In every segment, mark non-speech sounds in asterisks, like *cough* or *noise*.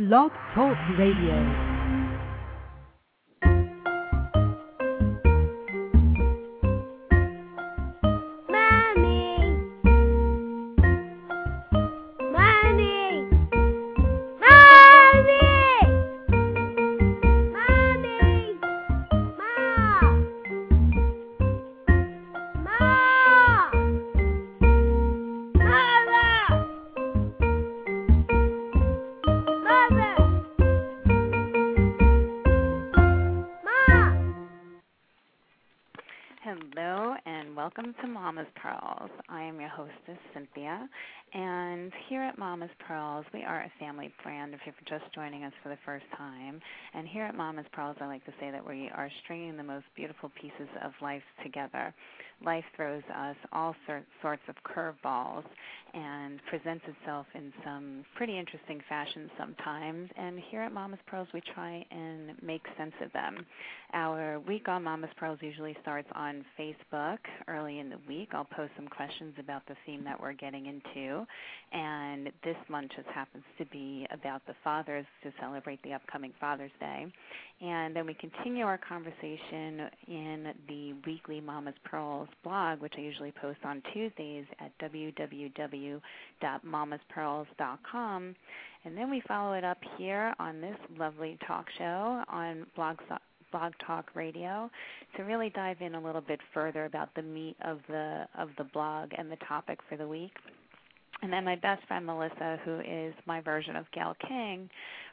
Blog Talk Radio. Hostess, Cynthia, and here at Mama's Pearls, we are a family brand if you're just joining us for the first time. And here at Mama's Pearls, I like to say that we are stringing the most beautiful pieces of life together. Life throws us all sor- sorts of curveballs and presents itself in some pretty interesting fashion sometimes. And here at Mama's Pearls, we try and make sense of them. Our week on Mama's Pearls usually starts on Facebook early in the week. I'll post some questions about the theme that we're getting into. And this month just happens to be about the fathers to celebrate the upcoming Father's Day. And then we continue our conversation in the weekly Mama's Pearls blog, which I usually post on Tuesdays at www.mamaspearls.com. And then we follow it up here on this lovely talk show on Blog, Blog Talk Radio to really dive in a little bit further about the meat of the of the blog and the topic for the week. And then my best friend Melissa, who is my version of Gayle King,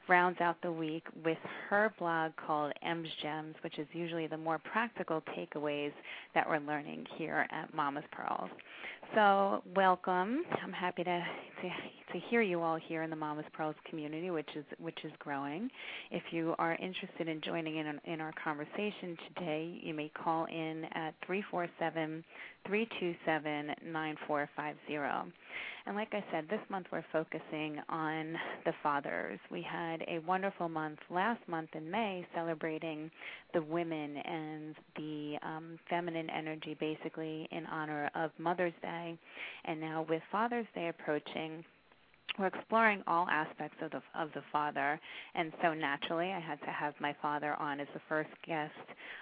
rounds out the week with her blog called M's Gems, which is usually the more practical takeaways that we're learning here at Mama's Pearls. So, welcome. I'm happy to, to to hear you all here in the Mama's Pearls community, which is which is growing. If you are interested in joining in in our conversation today, you may call in at three four seven three two seven nine four five zero. And like I said, this month we're focusing on the fathers. We had a wonderful month last month in May celebrating the women and the um, feminine energy, basically in honor of Mother's Day. And now with Father's Day approaching, we're exploring all aspects of the of the father. And so naturally I had to have my father on as the first guest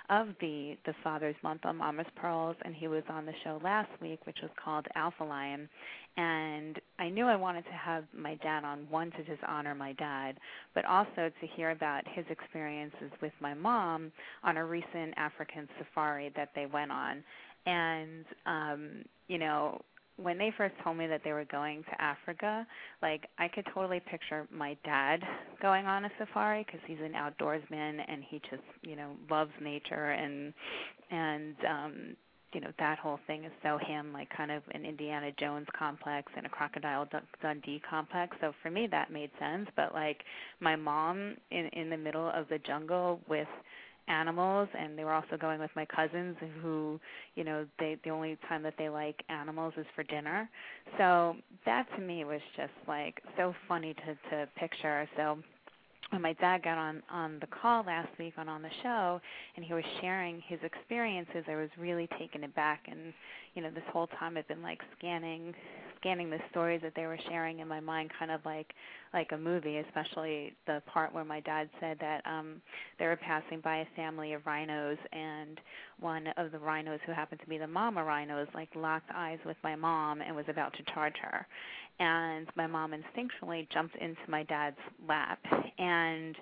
of the the father's month on Mama's Pearls. And he was on the show last week which was called Alpha Lion. And I knew I wanted to have my dad on one to just honor my dad but also to hear about his experiences with my mom on a recent African safari that they went on. And um you know when they first told me that they were going to Africa, like I could totally picture my dad going on a safari because he's an outdoorsman and he just you know loves nature and and um you know that whole thing is so him like kind of an Indiana Jones complex and a Crocodile Dundee complex. So for me that made sense. But like my mom in in the middle of the jungle with animals and they were also going with my cousins who you know they the only time that they like animals is for dinner. So that to me was just like so funny to to picture. So when my dad got on on the call last week on on the show and he was sharing his experiences i was really taken aback. And you know this whole time i've been like scanning scanning the stories that they were sharing in my mind kind of like like a movie especially the part where my dad said that um they were passing by a family of rhinos and one of the rhinos who happened to be the mama rhinos like locked eyes with my mom and was about to charge her. And my mom instinctually jumped into my dad's lap and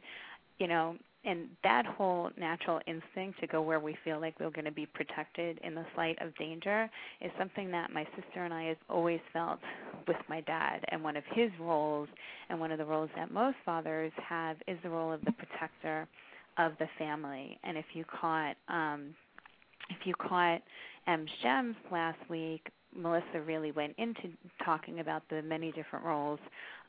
you know and that whole natural instinct to go where we feel like we're going to be protected in the slight of danger is something that my sister and I have always felt with my dad. And one of his roles, and one of the roles that most fathers have, is the role of the protector of the family. And if you caught, um, if you caught M's Gems last week, Melissa really went into talking about the many different roles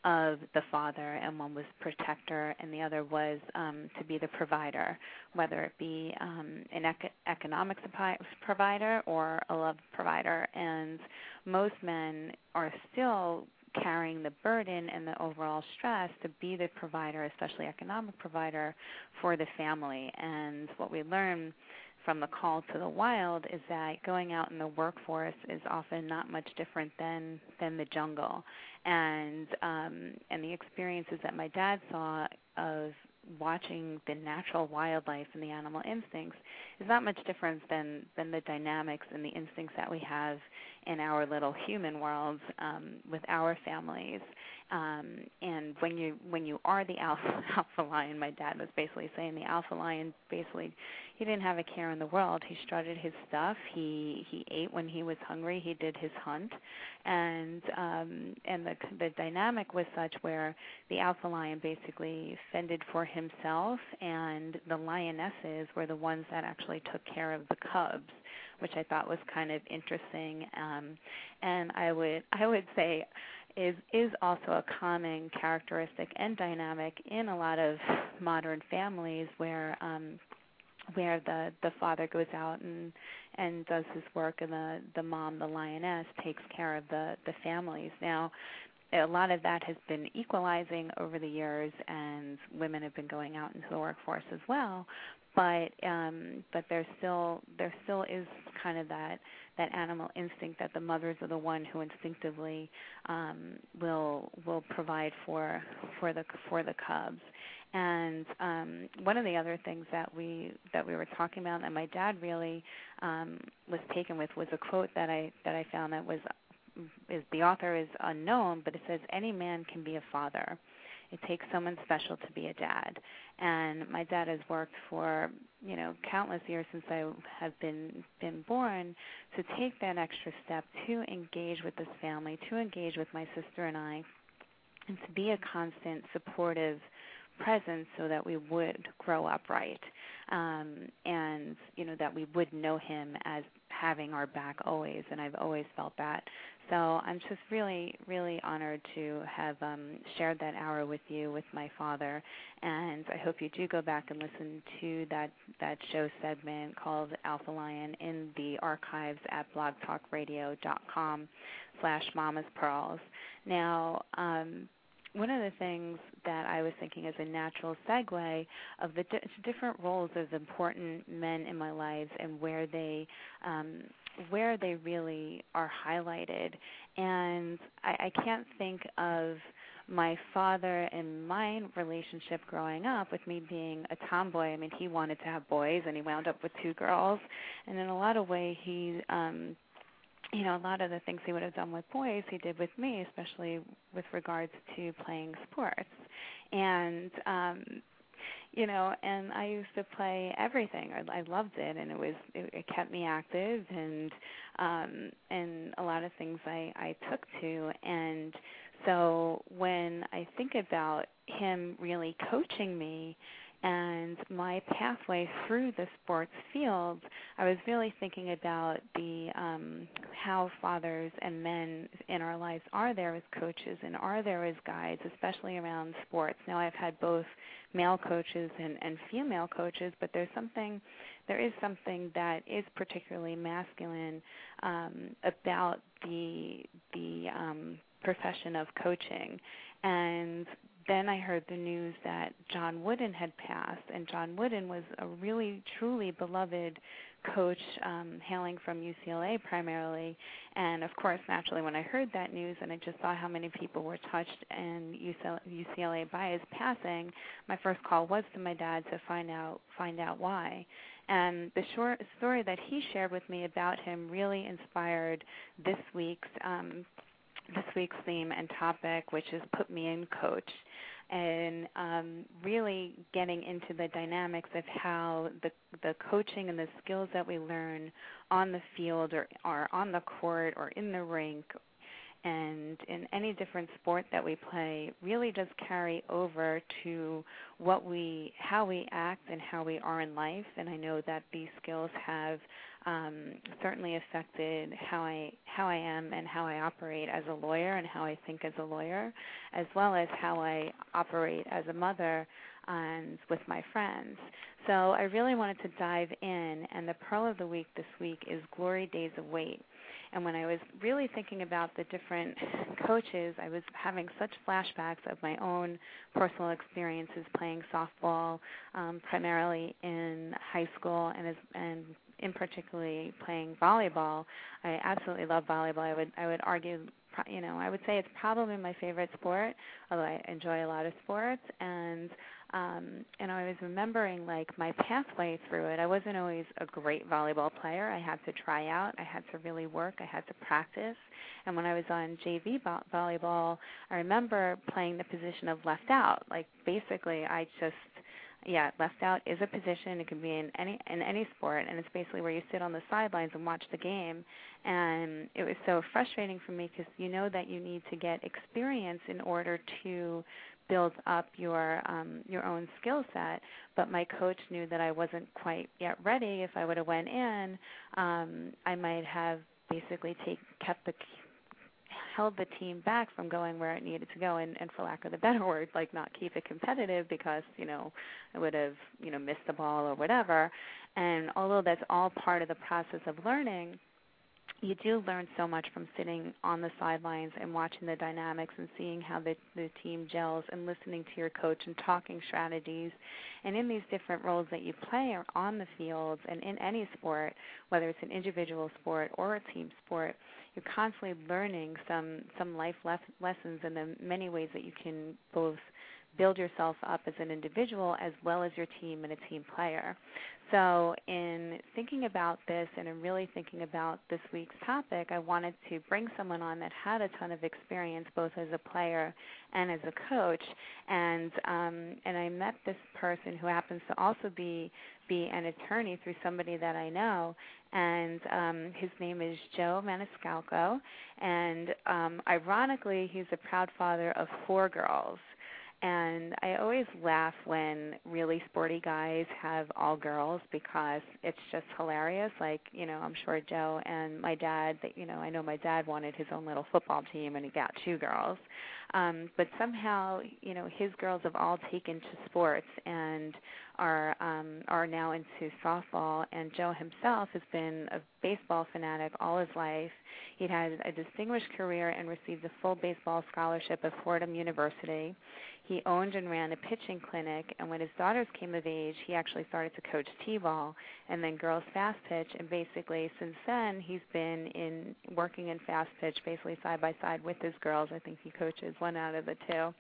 of the father, and one was protector, and the other was um, to be the provider, whether it be um, an ec- economic suppi- provider or a love provider. And most men are still carrying the burden and the overall stress to be the provider, especially economic provider, for the family. And what we learn from the call to the wild is that going out in the workforce is often not much different than than the jungle and um and the experiences that my dad saw of watching the natural wildlife and the animal instincts is not much different than than the dynamics and the instincts that we have in our little human worlds um, with our families. Um, and when you when you are the *laughs* alpha alpha lion, my dad was basically saying the alpha lion basically he didn't have a care in the world. He strutted his stuff. He he ate when he was hungry. He did his hunt, and um, and the the dynamic was such where the alpha lion basically fended for himself, and the lionesses were the ones that actually took care of the cubs, which I thought was kind of interesting. Um, and I would *laughs* I would say is is also a common characteristic and dynamic in a lot of modern families where um where the the father goes out and and does his work and the the mom the lioness takes care of the the families. Now a lot of that has been equalizing over the years and women have been going out into the workforce as well. But um but there still there still is kind of that that animal instinct that the mothers are the one who instinctively um will will provide for for the for the cubs and um, one of the other things that we that we were talking about that my dad really um, was taken with was a quote that I that I found that was is the author is unknown, but it says any man can be a father. It takes someone special to be a dad. And my dad has worked for you know countless years since I have been been born to take that extra step to engage with this family, to engage with my sister and I, and to be a constant supportive presence so that we would grow upright um, and you know that we would know him as having our back always and I've always felt that. So I'm just really really honored to have um, shared that hour with you with my father and I hope you do go back and listen to that that show segment called Alpha Lion in the archives at blogtalkradio.com slash mamas pearls. Now um, one of the things that I was thinking as a natural segue of the di- different roles of important men in my lives and where they um, where they really are highlighted. And I, I can't think of my father and my relationship growing up with me being a tomboy. I mean, he wanted to have boys, and he wound up with two girls. And in a lot of ways, he um, you know, a lot of the things he would have done with boys, he did with me, especially with regards to playing sports. And um you know, and I used to play everything. I, I loved it, and it was it, it kept me active, and um, and a lot of things I I took to, and so when I think about him really coaching me, and my pathway through the sports field, I was really thinking about the um, how fathers and men in our lives are there as coaches and are there as guides, especially around sports. Now I've had both male coaches and, and female coaches, but there's something, there is something that is particularly masculine um, about the the um, profession of coaching, and then I heard the news that John Wooden had passed, and John Wooden was a really, truly beloved coach, um, hailing from UCLA primarily. And of course, naturally, when I heard that news and I just saw how many people were touched in UCLA by his passing, my first call was to my dad to find out find out why. And the short story that he shared with me about him really inspired this week's um, this week's theme and topic, which is Put Me In Coach, and um, really getting into the dynamics of how the, the coaching and the skills that we learn on the field or, or on the court or in the rink and in any different sport that we play really does carry over to what we how we act and how we are in life and I know that these skills have um, certainly affected how I how I am and how I operate as a lawyer and how I think as a lawyer, as well as how I operate as a mother and with my friends. So I really wanted to dive in, and the pearl of the week this week is Glory Days of Wait. And when I was really thinking about the different coaches, I was having such flashbacks of my own personal experiences playing softball, um, primarily in high school and as and in particularly playing volleyball. I absolutely love volleyball. I would I would argue you know, I would say it's probably my favorite sport, although I enjoy a lot of sports and um and I was remembering like my pathway through it. I wasn't always a great volleyball player. I had to try out, I had to really work, I had to practice. And when I was on JV vo- volleyball, I remember playing the position of left out. Like basically I just yeah, left out is a position. It can be in any in any sport, and it's basically where you sit on the sidelines and watch the game. And it was so frustrating for me because you know that you need to get experience in order to build up your um, your own skill set. But my coach knew that I wasn't quite yet ready. If I would have went in, um, I might have basically take kept the held the team back from going where it needed to go and, and for lack of a better *laughs* word like not keep it competitive because you know i would have you know missed the ball or whatever and although that's all part of the process of learning you do learn so much from sitting on the sidelines and watching the dynamics and seeing how the, the team gels and listening to your coach and talking strategies. And in these different roles that you play on the fields and in any sport, whether it's an individual sport or a team sport, you're constantly learning some some life lessons and the many ways that you can both build yourself up as an individual as well as your team and a team player. So, in thinking about this and in really thinking about this week's topic, I wanted to bring someone on that had a ton of experience both as a player and as a coach. And um, and I met this person who happens to also be be an attorney through somebody that I know, and um, his name is Joe Maniscalco. And um, ironically, he's a proud father of four girls and I always laugh when really sporty guys have all girls because it's just hilarious. Like, you know, I'm sure Joe and my dad, you know, I know my dad wanted his own little football team and he got two girls. Um but somehow, you know, his girls have all taken to sports and are um are now into softball and Joe himself has been a baseball fanatic all his life. He had a distinguished career and received a full baseball scholarship at Fordham University. He owned and ran a pitching clinic, and when his daughters came of age, he actually started to coach t-ball and then girls fast pitch. And basically, since then, he's been in working in fast pitch, basically side by side with his girls. I think he coaches one out of the two,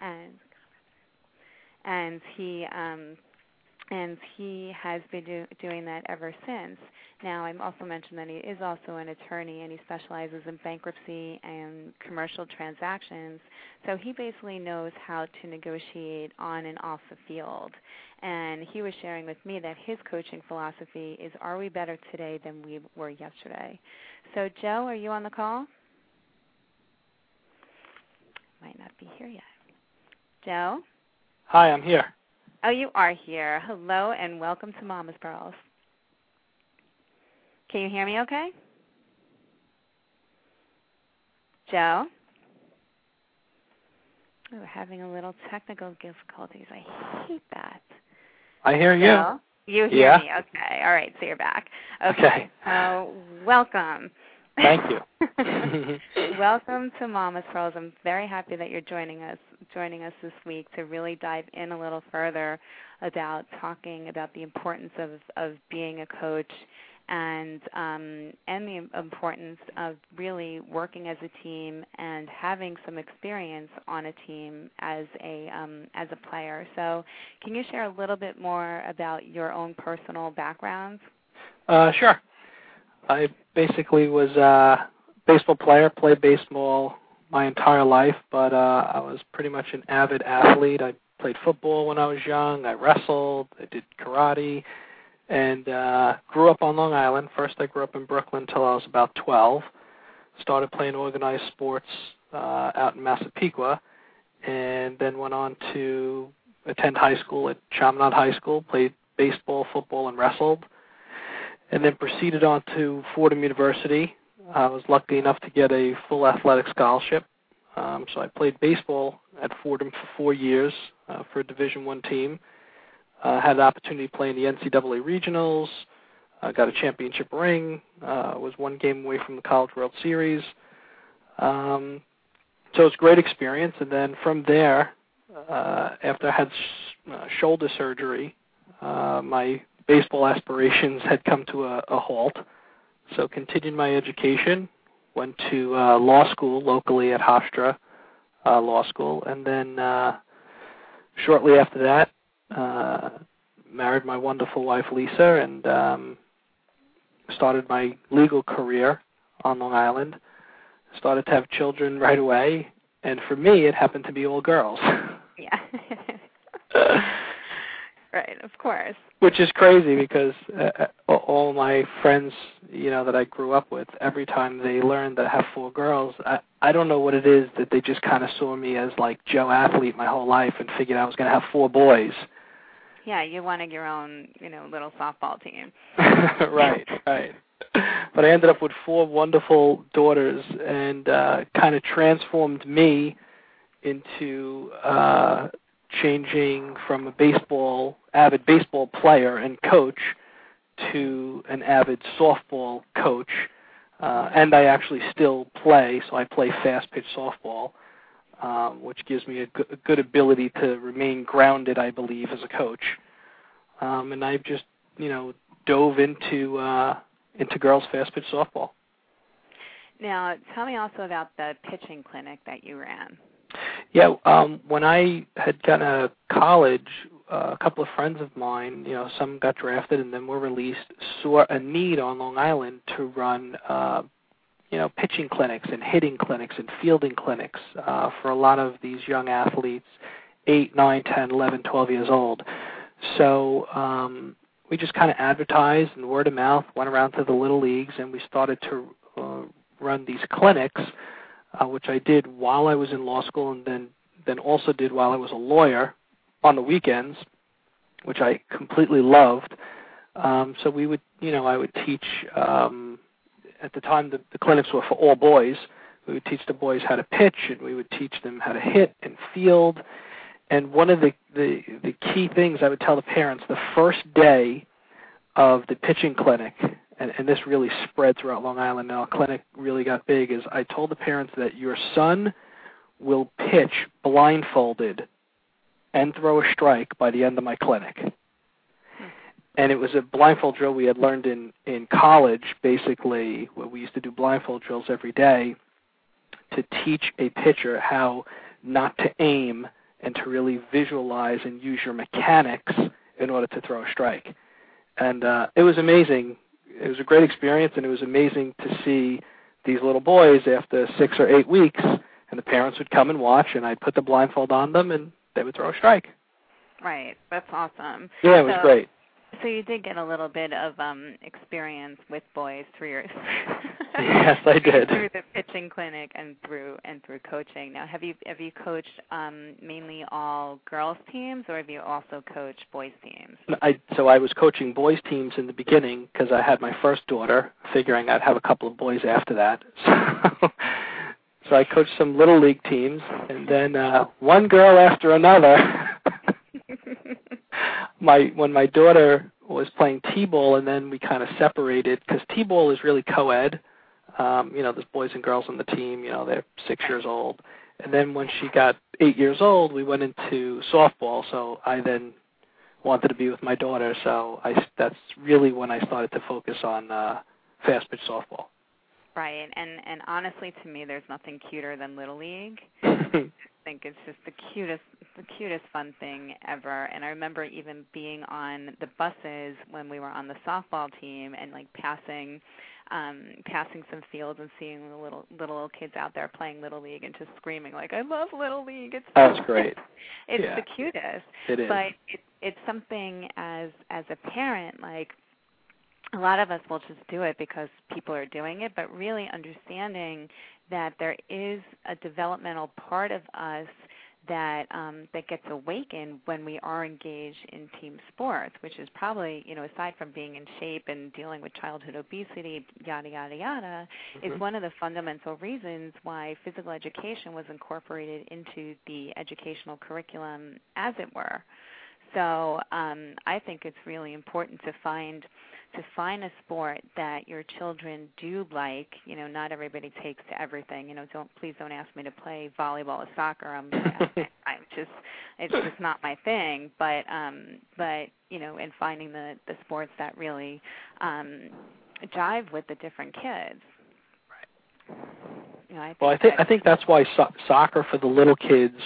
and and he um, and he has been do, doing that ever since. Now, I also mentioned that he is also an attorney and he specializes in bankruptcy and commercial transactions. So he basically knows how to negotiate on and off the field. And he was sharing with me that his coaching philosophy is are we better today than we were yesterday? So, Joe, are you on the call? Might not be here yet. Joe? Hi, I'm here. Oh, you are here. Hello and welcome to Mama's Pearls. Can you hear me okay? Joe? Oh, we're having a little technical difficulties. I hate that. I hear you. Joe? You hear yeah. me. Okay. All right. So you're back. Okay. okay. Uh, welcome. Thank you. *laughs* welcome to Mama's Pearls. I'm very happy that you're joining us joining us this week to really dive in a little further about talking about the importance of of being a coach and um, and the importance of really working as a team and having some experience on a team as a um, as a player. So, can you share a little bit more about your own personal background? Uh, sure. I basically was a baseball player, played baseball my entire life, but uh, I was pretty much an avid athlete. I played football when I was young. I wrestled. I did karate and uh, grew up on Long Island. First, I grew up in Brooklyn until I was about 12. started playing organized sports uh, out in Massapequa, and then went on to attend high school at Chaminade High School, played baseball, football, and wrestled, and then proceeded on to Fordham University. I was lucky enough to get a full athletic scholarship, um, so I played baseball at Fordham for four years uh, for a Division One team. Uh, had the opportunity to play in the NCAA regionals. Uh, got a championship ring. Uh, was one game away from the College World Series. Um, so it was a great experience. And then from there, uh, after I had sh- uh, shoulder surgery, uh, my baseball aspirations had come to a, a halt. So continued my education, went to uh, law school locally at Hofstra uh, Law School, and then uh, shortly after that, uh, married my wonderful wife Lisa, and um, started my legal career on Long Island. Started to have children right away, and for me, it happened to be all girls. *laughs* Yeah. Right, of course. Which is crazy because uh, uh, all my friends, you know, that I grew up with, every time they learned that I have four girls, I I don't know what it is that they just kind of saw me as like Joe athlete my whole life and figured I was going to have four boys. Yeah, you wanted your own, you know, little softball team. *laughs* right, right. But I ended up with four wonderful daughters and uh kind of transformed me into uh changing from a baseball avid baseball player and coach to an avid softball coach. Uh and I actually still play, so I play fast pitch softball. Um, which gives me a good, a good ability to remain grounded, I believe, as a coach. Um, and I've just, you know, dove into uh, into girls fast pitch softball. Now, tell me also about the pitching clinic that you ran. Yeah, um, when I had out of college, uh, a couple of friends of mine, you know, some got drafted and then were released, saw a need on Long Island to run, uh, you know, pitching clinics and hitting clinics and fielding clinics uh, for a lot of these young athletes, eight, nine, ten, eleven, twelve years old. So um, we just kind of advertised and word of mouth went around to the little leagues, and we started to uh, run these clinics, which I did while I was in law school, and then then also did while I was a lawyer on the weekends, which I completely loved. Um, so we would, you know, I would teach. Um, at the time, the, the clinics were for all boys. We would teach the boys how to pitch, and we would teach them how to hit and field. And one of the, the the key things I would tell the parents the first day of the pitching clinic, and, and this really spread throughout Long Island. Now, clinic really got big. Is I told the parents that your son will pitch blindfolded and throw a strike by the end of my clinic. And it was a blindfold drill we had learned in in college, basically, where we used to do blindfold drills every day to teach a pitcher how not to aim and to really visualize and use your mechanics in order to throw a strike. And uh, it was amazing. It was a great experience, and it was amazing to see these little boys after six or eight weeks, and the parents would come and watch, and I'd put the blindfold on them, and they would throw a strike. Right, that's awesome. Yeah, it was so, great. So you did get a little bit of um experience with boys through your *laughs* Yes, I *laughs* did. through the pitching clinic and through and through coaching. Now, have you have you coached um mainly all girls teams, or have you also coached boys teams? I so I was coaching boys teams in the beginning because I had my first daughter, figuring I'd have a couple of boys after that. *laughs* So, so I coached some little league teams, and then uh, one girl after another. My when my daughter was playing t-ball, and then we kind of separated because t-ball is really co-ed. Um, you know, there's boys and girls on the team. You know, they're six years old. And then when she got eight years old, we went into softball. So I then wanted to be with my daughter. So I that's really when I started to focus on uh, fast pitch softball. Right, and and honestly, to me, there's nothing cuter than little league. *laughs* I think it's just the cutest, the cutest fun thing ever. And I remember even being on the buses when we were on the softball team and like passing, um, passing some fields and seeing the little little kids out there playing little league and just screaming like, "I love little league!" It's That's great. *laughs* it's Yeah. the cutest. It is. But it, it's something as as a parent like a lot of us will just do it because people are doing it, but really understanding that there is a developmental part of us that um, that gets awakened when we are engaged in team sports, which is probably you know aside from being in shape and dealing with childhood obesity, yada yada yada, Mhm. is one of the fundamental reasons why physical education was incorporated into the educational curriculum, as it were. So um, I think it's really important to find to find a sport that your children do like. You know, not everybody takes to everything. You know, don't please don't ask me to play volleyball or soccer. I'm I'm *laughs* just it's just not my thing. But um, but you know, in finding the the sports that really um, jive with the different kids. Right. You know, I think Well, I think I think that's why so- soccer for the little kids.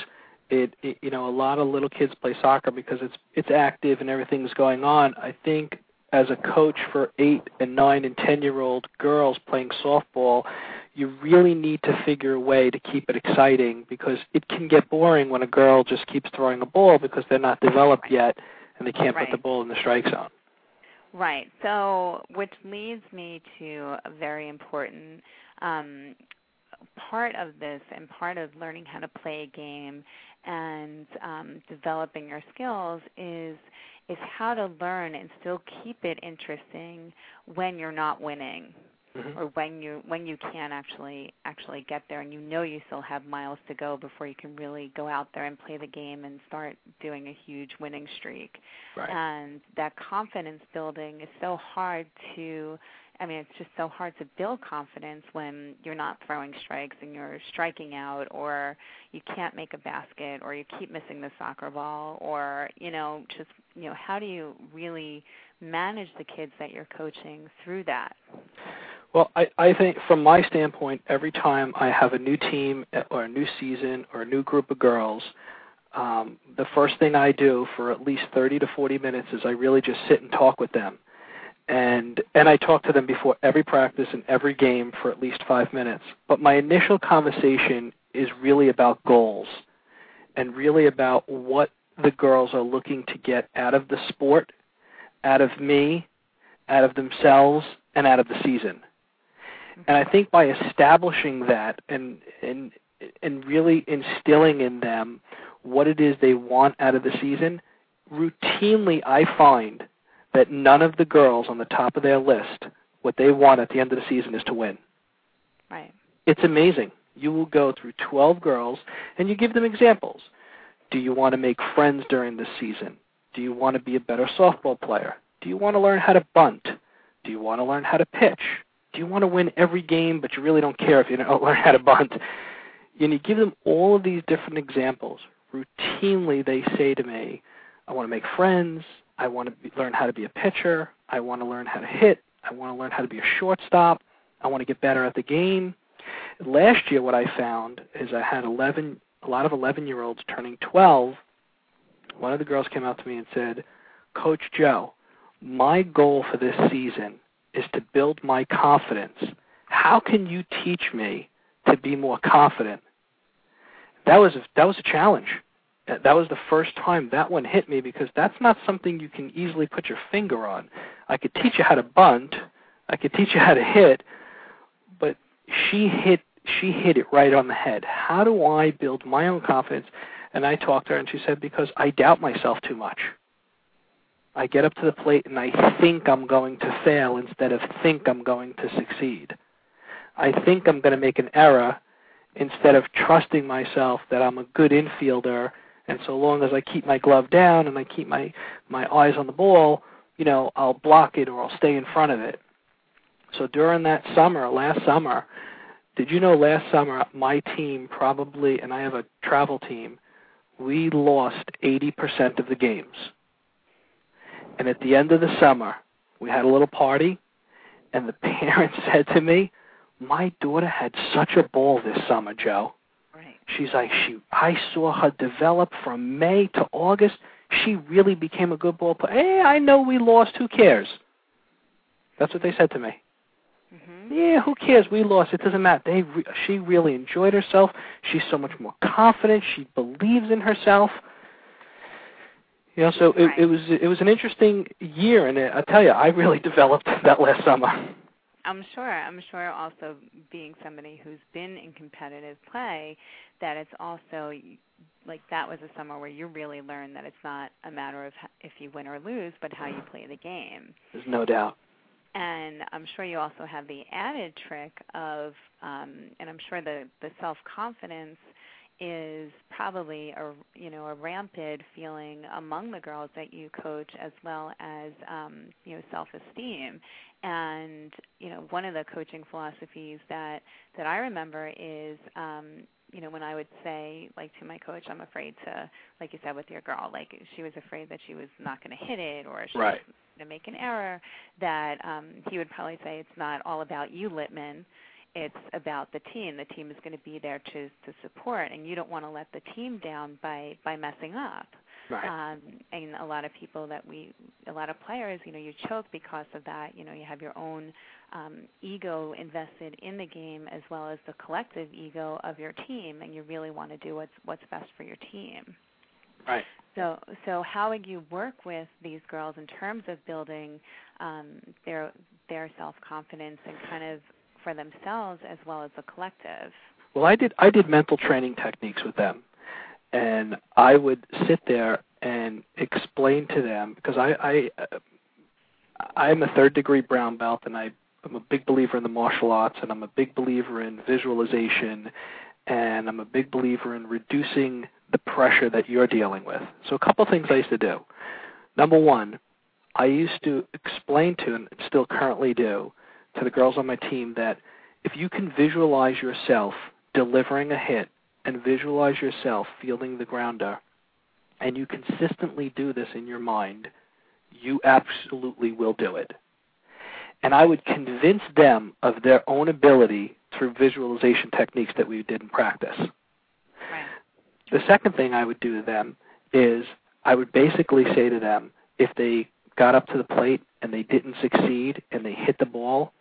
It, it you know a lot of little kids play soccer because it's it's active and everything's going on. I think as a coach for eight and nine and ten year old girls playing softball, you really need to figure a way to keep it exciting because it can get boring when a girl just keeps throwing a ball because they're not developed yet and they can't put the ball in the strike zone. Right. So, which leads me to a very important um, part of this and part of learning how to play a game and um, developing your skills is is how to learn and still keep it interesting when you're not winning Mhm. or when you when you can't actually actually get there and you know you still have miles to go before you can really go out there and play the game and start doing a huge winning streak Right. and that confidence building is so hard to I mean it's just so hard to build confidence when you're not throwing strikes and you're striking out or you can't make a basket or you keep missing the soccer ball or you know just you know how do you really manage the kids that you're coaching through that Well, I, I think from my standpoint, every time I have a new team or a new season or a new group of girls, um, the first thing I do for at least 30 to 40 minutes is I really just sit and talk with them. And and I talk to them before every practice and every game for at least 5 minutes. But my initial conversation is really about goals and really about what the girls are looking to get out of the sport, out of me, out of themselves, and out of the season. And I think by establishing that and and and really instilling in them what it is they want out of the season, routinely I find that none of the girls on the top of their list what they want at the end of the season is to win. right It's amazing. You will go through 12 girls and you give them examples. Do you want to make friends during the season? Do you want to be a better softball player? Do you want to learn how to bunt? Do you want to learn how to pitch? Do you want to win every game but you really don't care if you don't *laughs* learn how to bunt? And you give them all of these different examples. Routinely they say to me, I want to make friends. I want to be, learn how to be a pitcher. I want to learn how to hit. I want to learn how to be a shortstop. I want to get better at the game. Last year, what I found is I had 11, a lot of 11 year olds turning 12. One of the girls came out to me and said, Coach Joe, my goal for this season is to build my confidence. How can you teach me to be more confident? That was a, that was a challenge. That that was the first time that one hit me because that's not something you can easily put your finger on. I could teach you how to bunt, I could teach you how to hit, but she hit she hit it right on the head. How do I build my own confidence? And I talked to her and she said because I doubt myself too much. I get up to the plate and I think I'm going to fail instead of think I'm going to succeed. I think I'm going to make an error instead of trusting myself that I'm a good infielder and so long as I keep my glove down and I keep my my eyes on the ball, you know, I'll block it or I'll stay in front of it. So during that summer, last summer, did you know last summer my team probably and I have a travel team, we lost 80% of the games. And at the end of the summer, we had a little party and the *laughs* parents said to me, "My daughter had such a ball this summer, Joe." She's like, she. I saw her develop from May to August. She really became a good ball player. Hey, I know we lost. Who cares? That's what they said to me. mhm Yeah, who cares? We lost. It doesn't matter. They. Re- she really enjoyed herself. She's so much more confident. She believes in herself. You know, so it, it was it was an interesting year, and I tell you, I really *laughs* developed that last summer. I'm sure. I'm sure also being somebody who's been in competitive play, that it's also like that was a summer where you really learned that it's not a matter of if you win or lose, but how you play the game. There's no doubt. And I'm sure you also have the added trick of, um, and I'm sure the the self confidence is probably a you know a rampant feeling among the girls that you coach as well as um, you know self esteem and you know one of the coaching philosophies that that I remember is um, you know when I would say like to my coach I'm afraid to like you said with your girl like she was afraid that she was not going to hit it or she Right. was going to make an error that um, he would probably say it's not all about you Littman it's about the team. The team is going to be there to to support, and you don't want to let the team down by by messing up. Right. Um, and a lot of people that we, a lot of players, you know, you choke because of that. You know, you have your own um, ego invested in the game as well as the collective ego of your team, and you really want to do what's what's best for your team. Right. So, so how would you work with these girls in terms of building um, their their self confidence and kind of for themselves as well as the collective? Well, I did I did mental training techniques with them, and I would sit there and explain to them because I I uh, I am a third degree brown belt, and I I'm a big believer in the martial arts, and I'm a big believer in visualization, and I'm a big believer in reducing the pressure that you're dealing with. So a couple things I used to do. Number one, I used to explain to and still currently do to the girls on my team that if you can visualize yourself delivering a hit and visualize yourself fielding the grounder, and you consistently do this in your mind, you absolutely will do it. And I would convince them of their own ability through visualization techniques that we did in practice. Right. The second thing I would do to them is I would basically say to them if they got up to the plate and they didn't succeed and they hit the ball,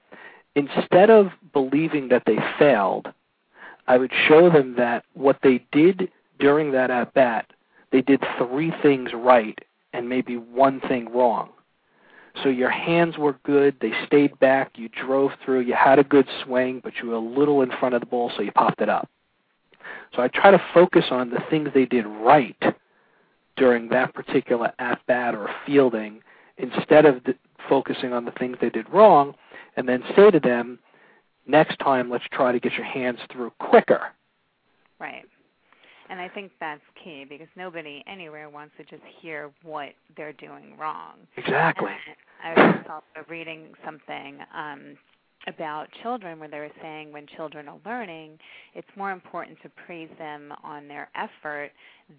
instead of believing that they failed, I would show them that what they did during that at bat, they did three things right and maybe one thing wrong. So your hands were good, they stayed back, you drove through, you had a good swing, but you were a little in front of the ball, so you popped it up. So I try to focus on the things they did right during that particular at bat or fielding instead of d- focusing on the things they did wrong, and then say to them, next time let's try to get your hands through quicker. Right. And I think that's key because nobody anywhere wants to just hear what they're doing wrong. Exactly. And I was also reading something um, about children where they were saying when children are learning, it's more important to praise them on their effort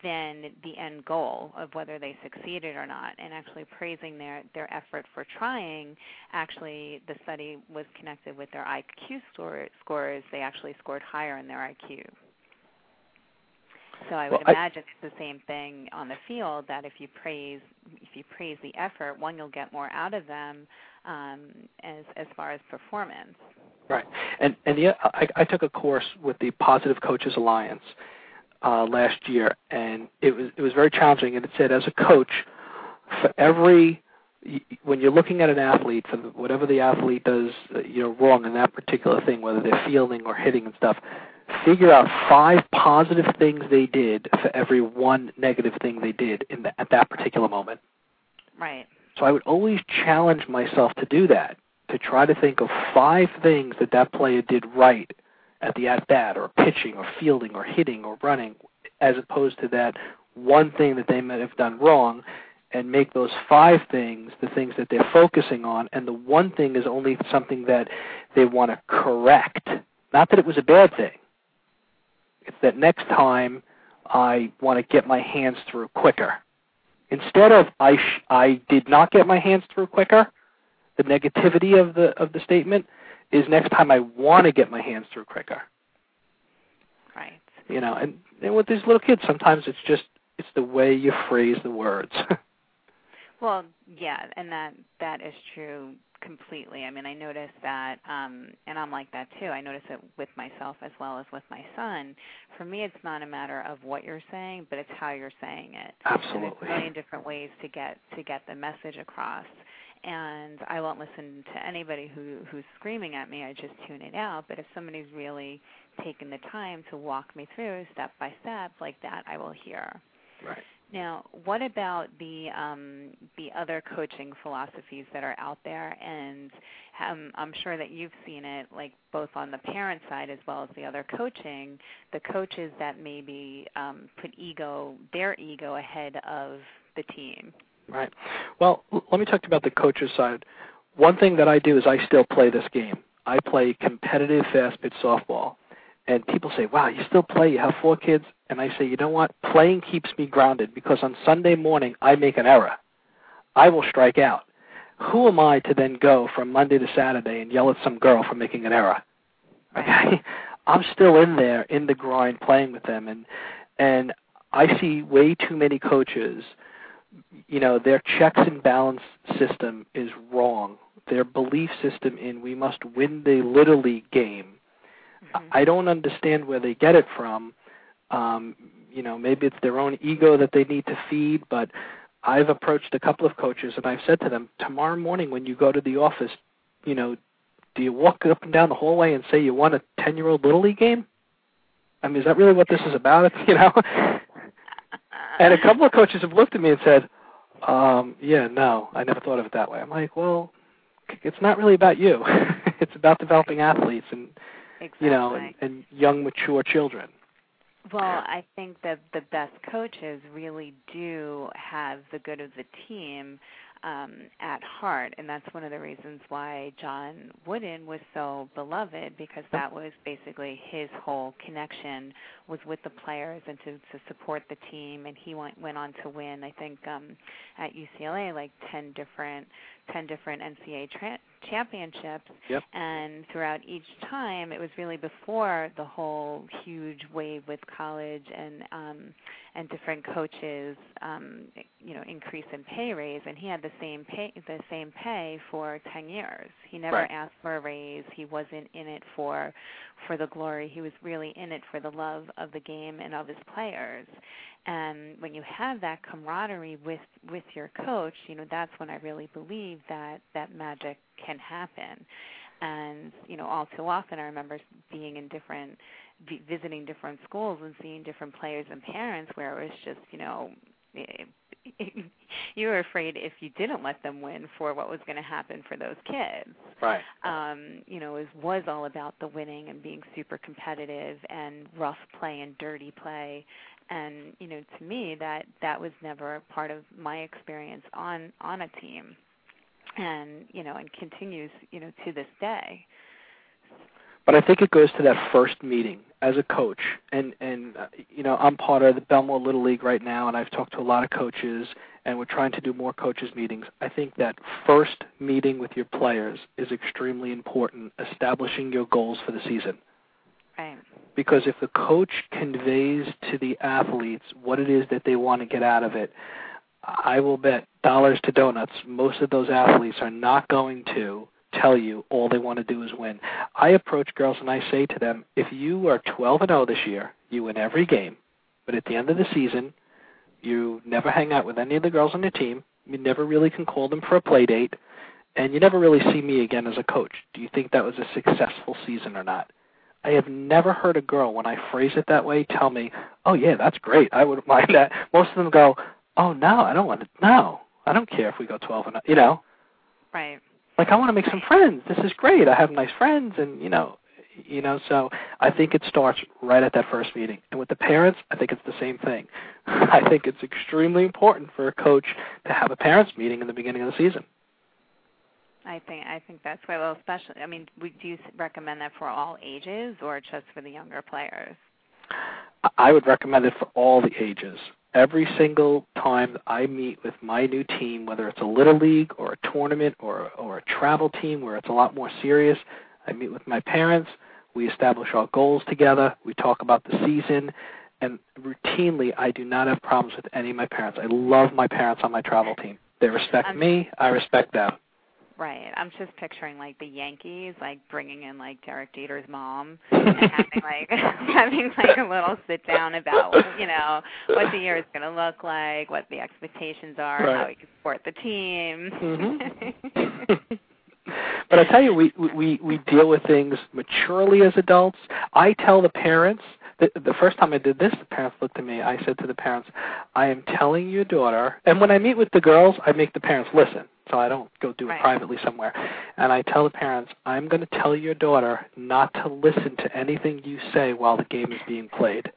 than the end goal of whether they succeeded or not. And actually praising their their effort for trying, actually the study was connected with their IQ score, scores. They actually scored higher in their IQ. So I would Well, I- imagine it's the same thing on the field that if you praise if you praise the effort, one you'll get more out of them um, as as far as performance. Right. And and the, I, I took a course with the Positive Coaches Alliance uh, last year, and it was it was very challenging. And it said, as a coach, for every when you're looking at an athlete for whatever the athlete does, uh, you know, wrong in that particular thing, whether they're fielding or hitting and stuff, figure out five positive things they did for every one negative thing they did in the, at that particular moment. Right. So I would always challenge myself to do that, to try to think of five things that that player did right at the at bat, or pitching, or fielding, or hitting, or running, as opposed to that one thing that they might have done wrong, and make those five things the things that they're focusing on, and the one thing is only something that they want to correct. Not that it was a bad thing. It's that next time I want to get my hands through quicker instead of I sh- I did not get my hands through quicker, the negativity of the of the statement is next time I want to get my hands through quicker. Right. You know, and, and with these little kids, sometimes it's just it's the way you phrase the words. *laughs* Well, yeah, and that that is true completely. I mean, I notice that, um, and I'm like that too. I notice it with myself as well as with my son. For me, it's not a matter of what you're saying, but it's how you're saying it. Absolutely. And there's a million different ways to get to get the message across. And I won't listen to anybody who who's screaming at me. I just tune it out. But if somebody's really taken the time to walk me through step by step like that, I will hear. Right. Now, what about the um, the other coaching philosophies that are out there? And um, I'm sure that you've seen it, like both on the parent side as well as the other coaching. The coaches that maybe um, put ego, their ego, ahead of the team. Right. Well, let me talk about the coaches side. One thing that I do is I still play this game. I play competitive fast pitch softball. And people say, "Wow, you still play? You have four kids?" And I say, "You know what? Playing keeps me grounded because on Sunday morning I make an error. I will strike out. Who am I to then go from Monday to Saturday and yell at some girl for making an error? *laughs* I'm still in there in the grind playing with them and and I see way too many coaches you know their checks and balance system is wrong their belief system in we must win the little league game Mhm. i don't understand where they get it from um you know maybe it's their own ego that they need to feed but i've approached a couple of coaches and i've said to them tomorrow morning when you go to the office you know do you walk up and down the hallway and say you won a ten year old little league game i mean is that really what this is about *laughs* you know and a couple of coaches have looked at me and said, um, "Yeah, no, I never thought of it that way." I'm like, "Well, it's not really about you. *laughs* it's about developing athletes and exactly. you know and, and young, mature children." Well, I think that the best coaches really do have the good of the team um, at heart, and that's one of the reasons why John Wooden was so beloved because that was basically his whole connection was with the players and to, to support the team. And he went went on to win, I think, um, at UCLA like ten different ten different NCAA tra- championships. Yep. And throughout each time, it was really before the whole huge wave with college and um, and different coaches, um, you know, increase in pay raise, and he had the same pay the same pay for ten years. He never Right. asked for a raise. He wasn't in it for for the glory. He was really in it for the love of the game and of his players. And when you have that camaraderie with with your coach, you know that's when I really believe that that magic can happen. And you know, all too often, I remember being in different, visiting different schools and seeing different players and parents where it was just, you know, *laughs* you were afraid if you didn't let them win for what was going to happen for those kids Right. um, you know, it was all about the winning and being super competitive and rough play and dirty play. And you know, to me, that that was never part of my experience on on a team, and you know, and continues, you know, to this day. But I think it goes to that first meeting as a coach, and and uh, you know I'm part of the Bellmore Little League right now, and I've talked to a lot of coaches, and we're trying to do more coaches meetings. I think that first meeting with your players is extremely important, establishing your goals for the season. Right. Because if the coach conveys to the athletes what it is that they want to get out of it, I will bet dollars to donuts most of those athletes are not going to tell you all they want to do is win. I approach girls and I say to them, if you are 12 and 0 this year, you win every game, but at the end of the season, you never hang out with any of the girls on your team, you never really can call them for a play date, and you never really see me again as a coach. Do you think that was a successful season or not? I have never heard a girl, when I phrase it that way, tell me, "Oh yeah, that's great. I wouldn't *laughs* mind that." Most of them go, "Oh no, I don't want to. No, I don't care if we go 12 and you know, Right. like I want to make some friends. This is great. I have nice friends, and you know, you know. So I think it starts right at that first meeting. And with the parents, I think it's the same thing. *laughs* I think it's extremely important for a coach to have a parents meeting in the beginning of the season. I think I think that's why. Well, especially, I mean, we, do you recommend that for all ages or just for the younger players? I would recommend it for all the ages. Every single time I meet with my new team, whether it's a little league or a tournament or or a travel team where it's a lot more serious, I meet with my parents. We establish our goals together. We talk about the season, and routinely, I do not have problems with any of my parents. I love my parents on my travel team. They respect me. I respect them. Right. I'm just picturing like the Yankees like bringing in like Derek Jeter's mom *laughs* and having like *laughs* having like a little sit down about you know what the year is going to look like, what the expectations are, Right. how we can support the team. Mhm. *laughs* but I tell you, we we we deal with things maturely as adults. I tell the parents the, the first time I did this, the parents looked at me. I said to the parents, "I am telling your daughter." And when I meet with the girls, I make the parents listen, so I don't go do it Right. privately somewhere. And I tell the parents, "I'm going to tell your daughter not to listen to anything you say while the game is being played."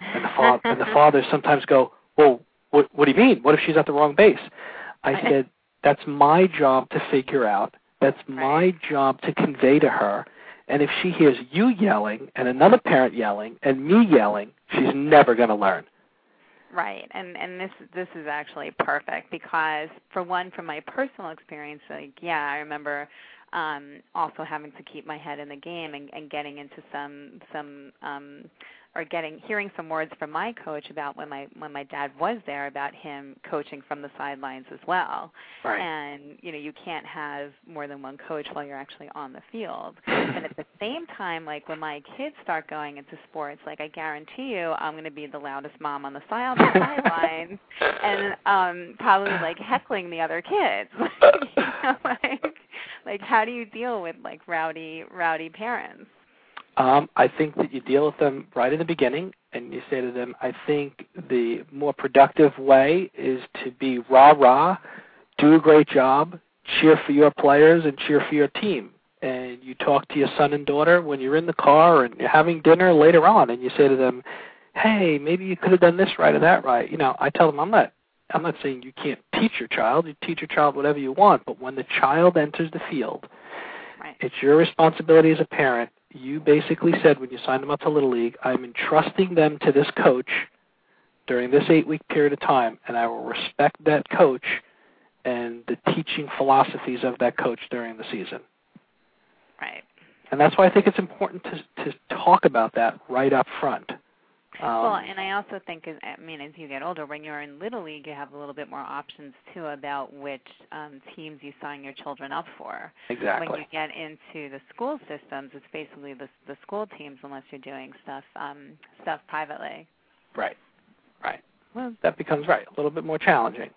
And the father and the *laughs* fathers sometimes go, "Well, what what do you mean? What if she's at the wrong base?" I said, "That's my job to figure out. That's my job to convey to her. And if she hears you yelling and another parent yelling and me yelling, she's never going to learn." Right, and and this this is actually perfect because for one, from my personal experience, like yeah, I remember um, also having to keep my head in the game and, and getting into some some um, or getting hearing some words from my coach about when my when my dad was there about him coaching from the sidelines as well. Right. And you know you can't have more than one coach while you're actually on the field. *laughs* and at the same time, like when my kids start going into sports, like I guarantee you, I'm going to be the loudest mom on the side the sidelines, *laughs* and um probably like heckling the other kids. *laughs* you know, like like how do you deal with like rowdy rowdy parents? Um, I think that you deal with them right in the beginning, and you say to them, "I think the more productive way is to be rah rah, do a great job, cheer for your players, and cheer for your team." And you talk to your son and daughter when you're in the car and you're having dinner later on, and you say to them, "Hey, maybe you could have done this right or that right." You know, I tell them, "I'm not." I'm not saying you can't teach your child. You teach your child whatever you want, but when the child enters the field, Right. it's your responsibility as a parent. You basically said when you signed them up to Little League, I'm entrusting them to this coach during this eight week period of time, and I will respect that coach and the teaching philosophies of that coach during the season. Right. And that's why I think it's important to to talk about that right up front. Um, well, and I also think, as I mean, as you get older, when you're in little league, you have a little bit more options too about which um, teams you sign your children up for. exactly. When you get into the school systems, it's basically the the school teams, unless you're doing stuff um, stuff privately. Right. Right. Well, that becomes right a little bit more challenging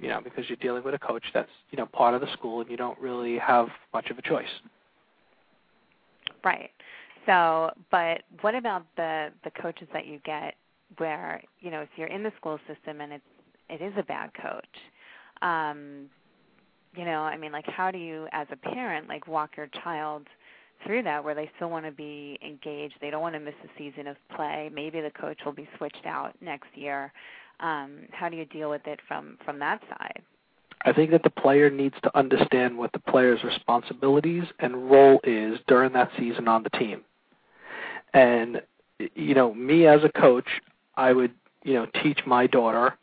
you know because you're dealing with a coach that's you know part of the school and you don't really have much of a choice Right. So, but what about the the coaches that you get where you know if you're in the school system and it's it is a bad coach, um, you know, I mean, like how do you as a parent like walk your child through that where they still want to be engaged, they don't want to miss a season of play, maybe the coach will be switched out next year. Um, how do you deal with it from from that side? i think that the player needs to understand what the player's responsibilities and role is during that season on the team and you know me as a coach i would you know teach my daughter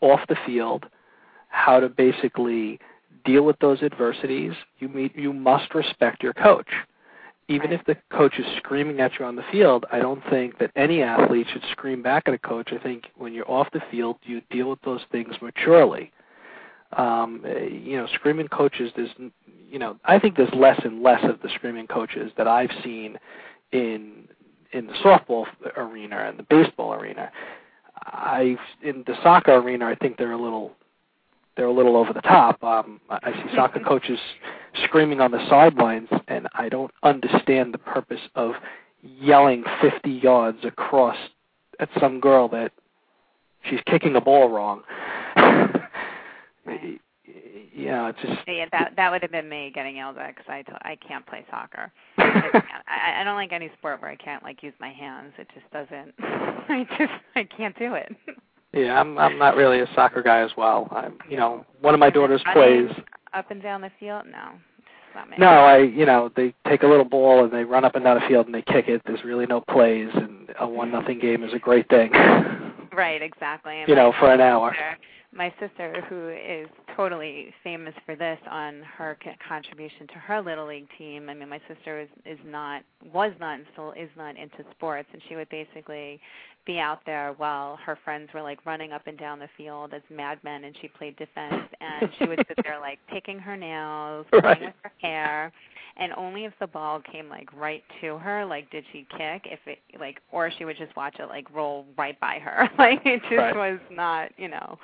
off the field how to basically deal with those adversities. You meet you must respect your coach. Even if the coach is screaming at you on the field i don't think that any athlete should scream back at a coach. I think when you're off the field you deal with those things maturely. Um you know screaming coaches there's you know i think there's less and less of the screaming coaches that i've seen in in the softball arena and the baseball arena i in the soccer arena i think they're a little they're a little over the top. Um i see soccer coaches screaming on the sidelines and i don't understand the purpose of yelling 50 yards across at some girl that she's kicking a ball wrong. *laughs* yeah it's just Yeah, that that would have been me getting yelled at because I t- I can't play soccer. *laughs* I, can't. I I don't like any sport where I can't like use my hands. It just doesn't. *laughs* I just I can't do it. Yeah, I'm I'm not really a soccer guy as well. I'm you know, one of my daughters plays up and down the field. No, it's not me. No, I you know, they take a little ball and they run up and down the field and they kick it. There's really no plays and a one nothing game is a great thing. Right, exactly. *laughs* You know, for an hour. My sister, who is totally famous for this on her c- contribution to her little league team. I mean, my sister is is not was not and still is not into sports, and she would basically be out there while her friends were like running up and down the field as madmen and she played defense and she would sit *laughs* there like picking her nails, *laughs* Right. playing with her hair and only if the ball came like right to her like did she kick if it like or she would just watch it like roll right by her *laughs* like it just Right. was not you know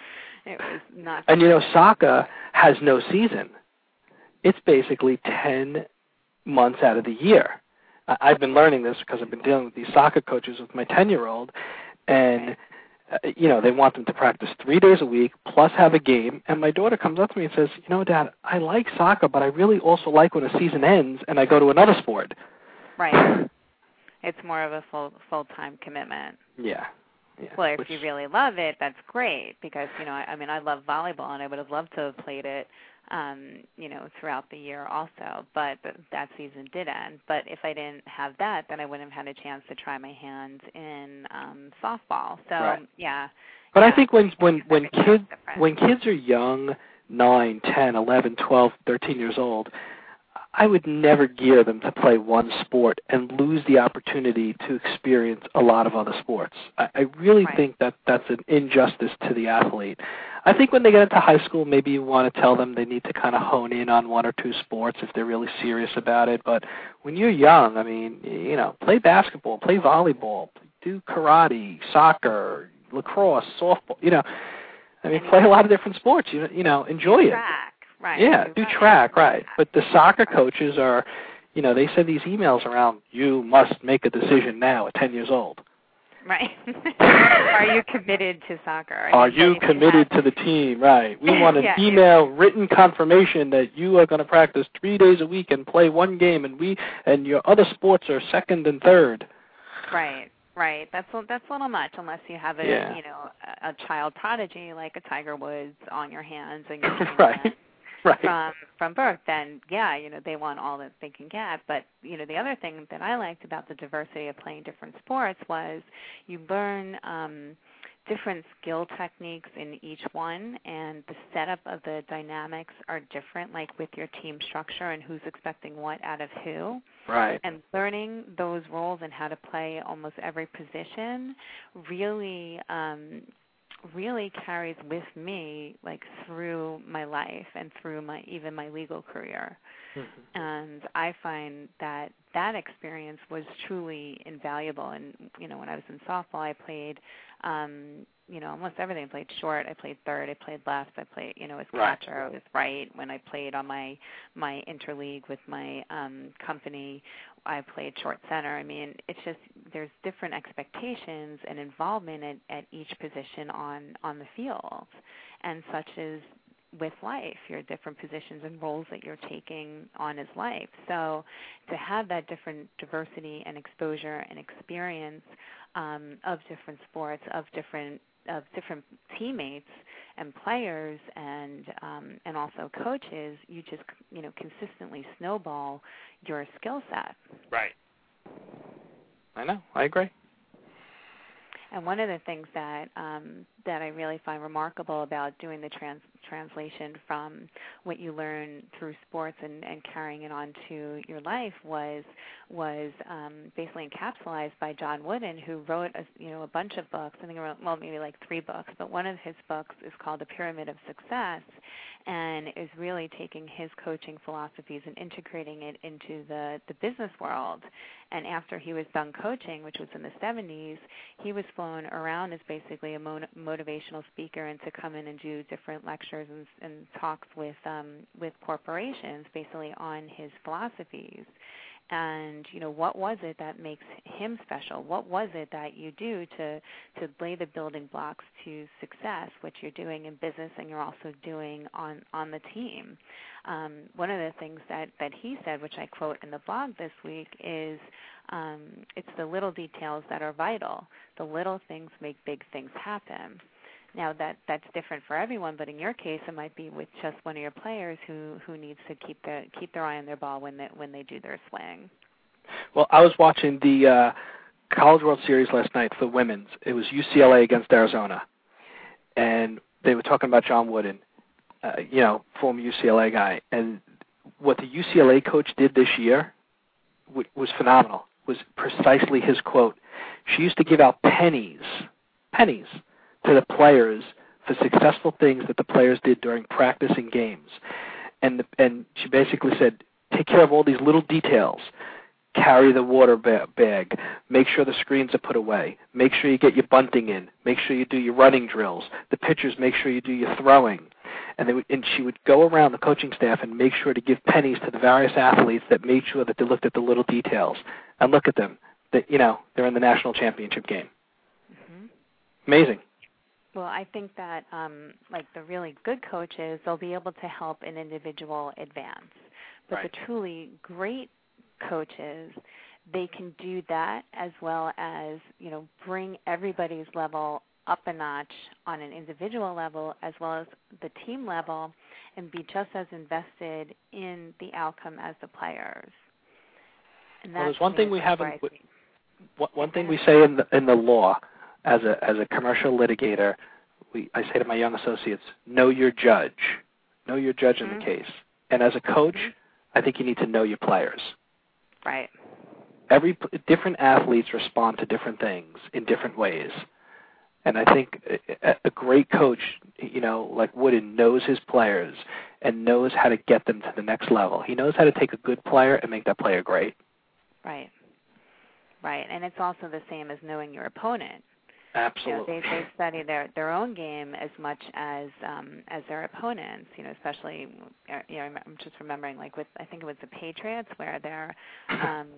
it was not And you know, soccer has no season. It's basically 10 months out of the year. I've been learning this because I've been dealing with these soccer coaches with my 10 year old, and uh, Uh, you know they want them to practice three days a week plus have a game. And my daughter comes up to me and says, "You know, Dad, I like soccer, but I really also like when a season ends and I go to another sport." right it's more of a full full time commitment Yeah. yeah. Well, if Which- you really love it, that's great because you know I, I mean I love volleyball and I would have loved to have played it, um, you know, throughout the year also. But th- that season did end. But if I didn't have that, then I wouldn't have had a chance to try my hand in um, softball. So Right. yeah. But I think when when when kids when kids are young, nine, ten, eleven, twelve, thirteen years old, I would never gear them to play one sport and lose the opportunity to experience a lot of other sports. I, I really Right. think that that's an injustice to the athlete. I think when they get into high school, maybe you want to tell them they need to kind of hone in on one or two sports if they're really serious about it. But when you're young, I mean, you know, play basketball, play volleyball, do karate, soccer, lacrosse, softball. You know, I mean, play a lot of different sports. You know, you know, enjoy it. Right? Yeah, do track, right. But the soccer coaches are, you know, they send these emails around, you must make a decision now at 10 years old. Right. *laughs* Are you committed to soccer? I Are you committed to the team? Right. We *laughs* want an Yeah. email written confirmation that you are going to practice 3 days a week and play one game and we and your other sports are second and third. Right, right. That's a, that's a little much unless you have a Yeah. you know a, a child prodigy like a Tiger Woods on your hands and *laughs* you're Right. that *laughs* Right. from from birth. Then yeah, you know they want all that they can get. But you know the other thing that I liked about the diversity of playing different sports was you learn. um different skill techniques in each one and the setup of the dynamics are different like with your team structure and who's expecting what out of who Right. and learning those roles and how to play almost every position really um really carries with me like through my life and through my even my legal career Mhm. and i find that that experience was truly invaluable and you know when i was in softball i played um you know almost everything i played short i played third i played left i played you know as Right. catcher i was right when i played on my my interleague with my um company i played short center i mean it's just there's different expectations and involvement at, at each position on on the field and such as with life, your different positions and roles that you're taking on as life. So to have that different diversity and exposure and experience um, of different sports, of different of different teammates and players and um, and also coaches, you just you know consistently snowball your skill set. Right. I know. I agree. And one of the things that um, that I really find remarkable about doing the trans- translation from what you learn through sports and, and carrying it on to your life was was um, basically encapsulated by John Wooden, who wrote a, you know a bunch of books. I think around, well maybe like three books, but one of his books is called The Pyramid of Success, and is really taking his coaching philosophies and integrating it into the the business world. And after he was done coaching, which was in the 70s, he was flown around as basically a mo- motivational speaker and to come in and do different lectures and, and talks with um, with corporations, basically on his philosophies. And you know what was it that makes him special? What was it that you do to to lay the building blocks to success, which you're doing in business and you're also doing on on the team? Um, one of the things that that he said, which I quote in the blog this week, is um, it's the little details that are vital. The little things make big things happen. Now that that's different for everyone, but in your case, it might be with just one of your players who who needs to keep their keep their eye on their ball when they when they do their swing. Well, I was watching the uh, College World Series last night for women's. It was UCLA against Arizona, and they were talking about John Wooden, uh, you know, former UCLA guy, and what the UCLA coach did this year w- was phenomenal. Was precisely his quote: She used to give out pennies, pennies to the players for successful things that the players did during practice and games. And the, and she basically said, take care of all these little details. Carry the water ba- bag. Make sure the screens are put away. Make sure you get your bunting in. Make sure you do your running drills. The pitchers, make sure you do your throwing. And they would, and she would go around the coaching staff and make sure to give pennies to the various athletes that made sure that they looked at the little details. And look at them. That you know they're in the national championship game. hmm Amazing. Well, I think that um, like the really good coaches, they'll be able to help an individual advance. But Right. the truly great coaches, they can do that as well as you know bring everybody's level up a notch on an individual level as well as the team level, and be just as invested in the outcome as the players. And Well, there's one thing we haven't- we- One one thing we say in the in the law, as a as a commercial litigator, we I say to my young associates, know your judge, know your judge in Mhm. the case. And as a coach, I think you need to know your players. Right. Every different athletes respond to different things in different ways. And I think a, a great coach, you know, like Wooden, knows his players and knows how to get them to the next level. He knows how to take a good player and make that player great. Right. Right. And it's also the same as knowing your opponent. You know, they they study their their own game as much as um as their opponents. You know, especially uh, you know I'm just remembering like with I think it was the Patriots where they're um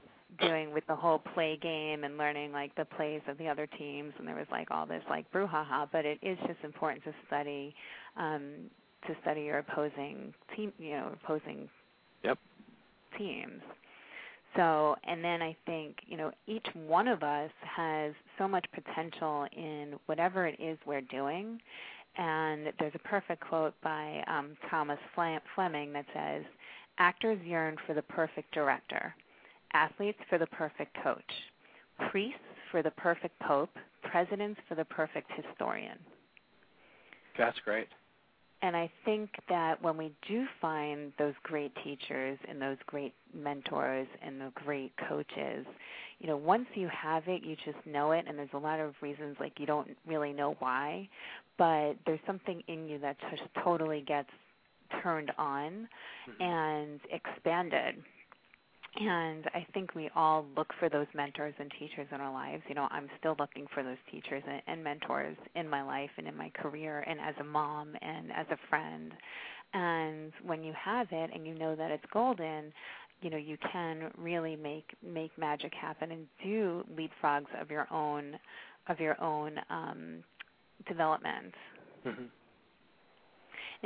doing with the whole play game and learning like the plays of the other teams and there was like all this like brouhaha but it is just important to study um to study your opposing team you know opposing Yep. teams so, and then I think, you know, each one of us has so much potential in whatever it is we're doing. And there's a perfect quote by um, Thomas Fle- Fleming that says, Actors yearn for the perfect director, athletes for the perfect coach, priests for the perfect pope, presidents for the perfect historian. That's great. And I think that when we do find those great teachers and those great mentors and the great coaches, you know, once you have it, you just know it. And there's a lot of reasons, like you don't really know why, but there's something in you that just totally gets turned on mm-hmm. and expanded. And I think we all look for those mentors and teachers in our lives. You know, I'm still looking for those teachers and, and mentors in my life and in my career and as a mom and as a friend. And when you have it and you know that it's golden, you know, you can really make make magic happen and do leapfrogs of your own of your own um development. hmm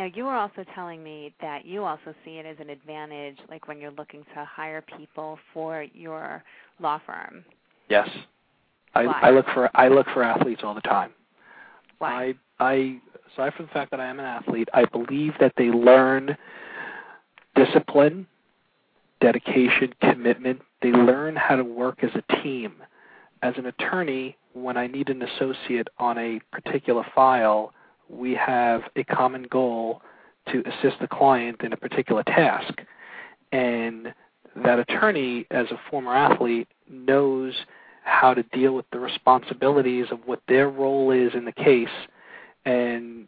Now, you were also telling me that you also see it as an advantage, like when you're looking to hire people for your law firm. Yes. I, I look for I look for athletes all the time. Why? I I aside from the fact that I am an athlete, I believe that they learn discipline, dedication, commitment. They learn how to work as a team. As an attorney, when I need an associate on a particular file, we have a common goal to assist the client in a particular task. And that attorney, as a former athlete, knows how to deal with the responsibilities of what their role is in the case and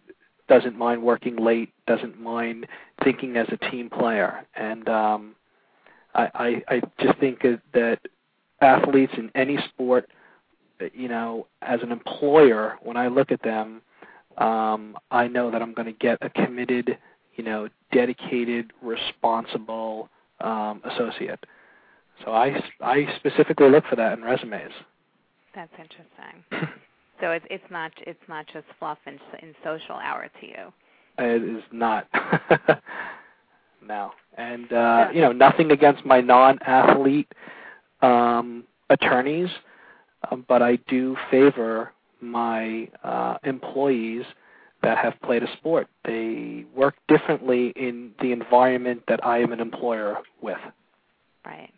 doesn't mind working late, doesn't mind thinking as a team player. And um, I, I, I just think that- athletes in any sport, you know, as an employer, when I look at them, um, I know that I'm going to get a committed, you know, dedicated, responsible um, associate. So I, I specifically look for that in resumes. That's interesting. *clears throat* So it's it's not it's not just fluff in, in social hour to you. It is not. *laughs* no. And uh, you know, nothing against my non-athlete um, attorneys, um, but I do favor my uh, employees that have played a sport. They work differently in the environment that I am an employer with. Right.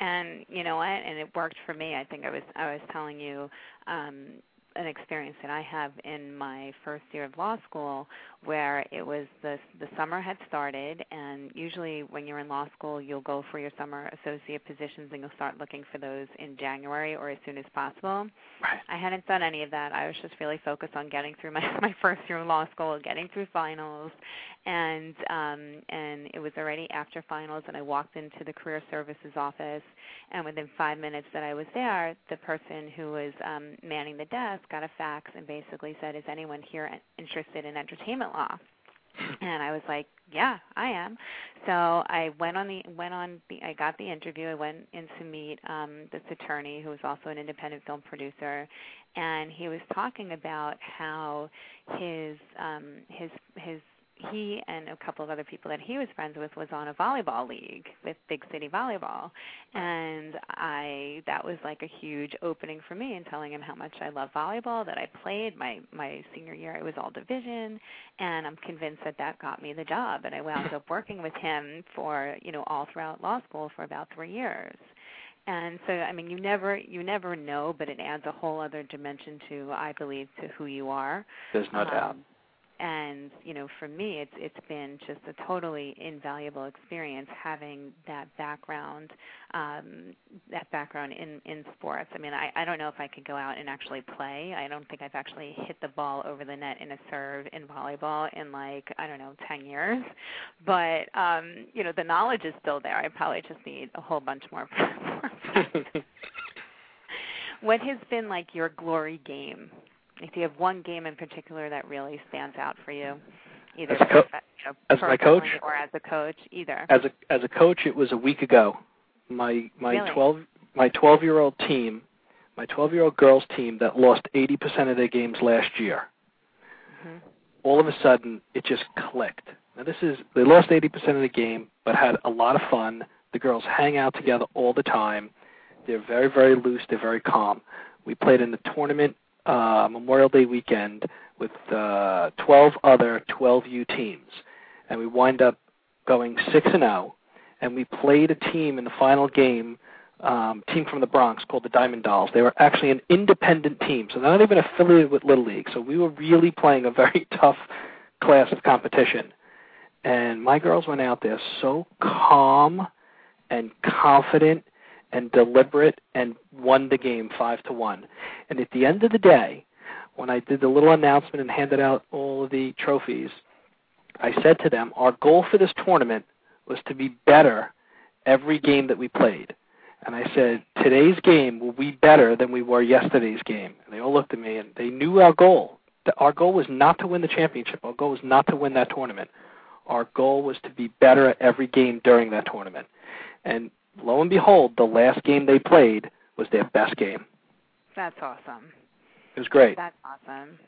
And you know what? And it worked for me. I think I was I was telling you um an experience that I have in my first year of law school where it was the the summer had started and usually when you're in law school you'll go for your summer associate positions and you'll start looking for those in January or as soon as possible. Right. I hadn't done any of that. I was just really focused on getting through my *laughs* my first year of law school, getting through finals and um and it was already after finals and I walked into the career services office and within 5 minutes that I was there, the person who was um manning the desk got a fax and basically said, "Is anyone here interested in entertainment law?" *laughs* And I was like, "Yeah, I am." So I went on the went on the I got the interview. I went in to meet um this attorney who was also an independent film producer and he was talking about how his um his his he and a couple of other people that he was friends with was on a volleyball league with Big City Volleyball, and I that was like a huge opening for me in telling him how much I love volleyball that I played my my senior year. It was all division, and I'm convinced that that got me the job, and I wound *laughs* up working with him for you know all throughout law school for about three years. And so i mean you never you never know but it adds a whole other dimension to i believe to who you are. There's no um, doubt. And you know for me it's it's been just a totally invaluable experience having that background um that background in in sports. I mean i i don't know if i could go out and actually play. I don't think i've actually hit the ball over the net in a serve in volleyball in like i don't know 10 years. But um you know the knowledge is still there. I probably just need a whole bunch more *laughs* *laughs* what has been like your glory game if you have one game in particular that really stands out for you, either As a co- you know, as my coach? or as a coach, either. as a as a coach, it was a week ago. My my Really? twelve my twelve year old team, my twelve year old girls team that lost eighty percent of their games last year. hmm All of a sudden, it just clicked. Now this is they lost eighty percent of the game, but had a lot of fun. The girls hang out together all the time. They're very very loose. They're very calm. We played in the tournament uh, Memorial Day weekend with uh, 12 other 12U teams, and we wind up going six and zero. And we played a team in the final game, um, team from the Bronx called the Diamond Dolls. They were actually an independent team, so they're not even affiliated with Little League. So we were really playing a very *laughs* tough class of competition. And my girls went out there so calm and confident and deliberate and won the game five to one. And at the end of the day, when I did the little announcement and handed out all of the trophies, I said to them, our goal for this tournament was to be better every game that we played. And I said, today's game will be better than we were yesterday's game. And they all looked at me and they knew our goal. Our goal was not to win the championship. Our goal was not to win that tournament. Our goal was to be better at every game during that tournament. And lo and behold, the last game they played was their best game. That's awesome. It was great. That's awesome.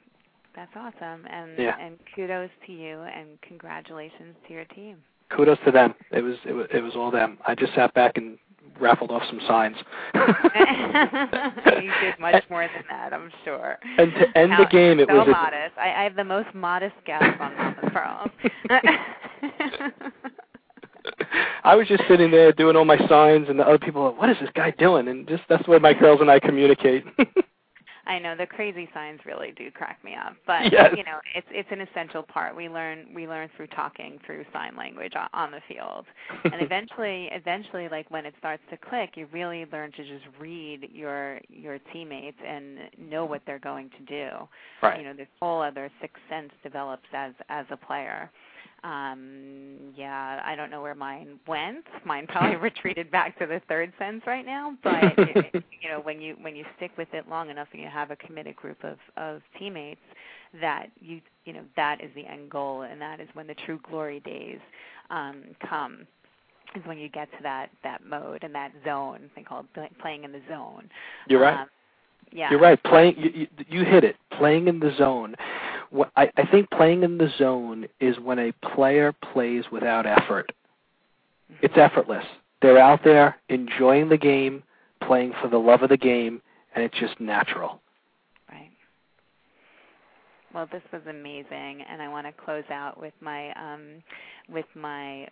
That's awesome. And Yeah. and kudos to you and congratulations to your team. Kudos to them. It was it was, it was all them. I just sat back and raffled off some signs. *laughs* you did much more than that, I'm sure. And to end the game, it so was a- modest. I, I have the most modest guest on Mama's *laughs* Pearls. *laughs* *laughs* I was just sitting there doing all my signs, and the other people, were, what is this guy doing? And just that's the way my girls and I communicate. *laughs* I know the crazy signs really do crack me up, but Yes. you know it's it's an essential part. We learn we learn through talking through sign language on, on the field, and *laughs* eventually eventually like when it starts to click, you really learn to just read your your teammates and know what they're going to do. right. You know, this whole other sixth sense develops as as a player. Um, yeah, I don't know where mine went. *laughs* Mine probably *laughs* retreated back to the third sense right now. *laughs* But it, you know, when you when you stick with it long enough and you have a committed group of of teammates, that you you know that is the end goal, and that is when the true glory days um, come. Is when you get to that that mode and that zone. They call it playing in the zone. You're right. Um, yeah. You're right. Playing, you, you, you hit it. Playing in the zone. I, I think playing in the zone is when a player plays without effort. It's effortless. They're out there enjoying the game, playing for the love of the game, and it's just natural. Right. Well, this was amazing, and I want to close out with my um, with my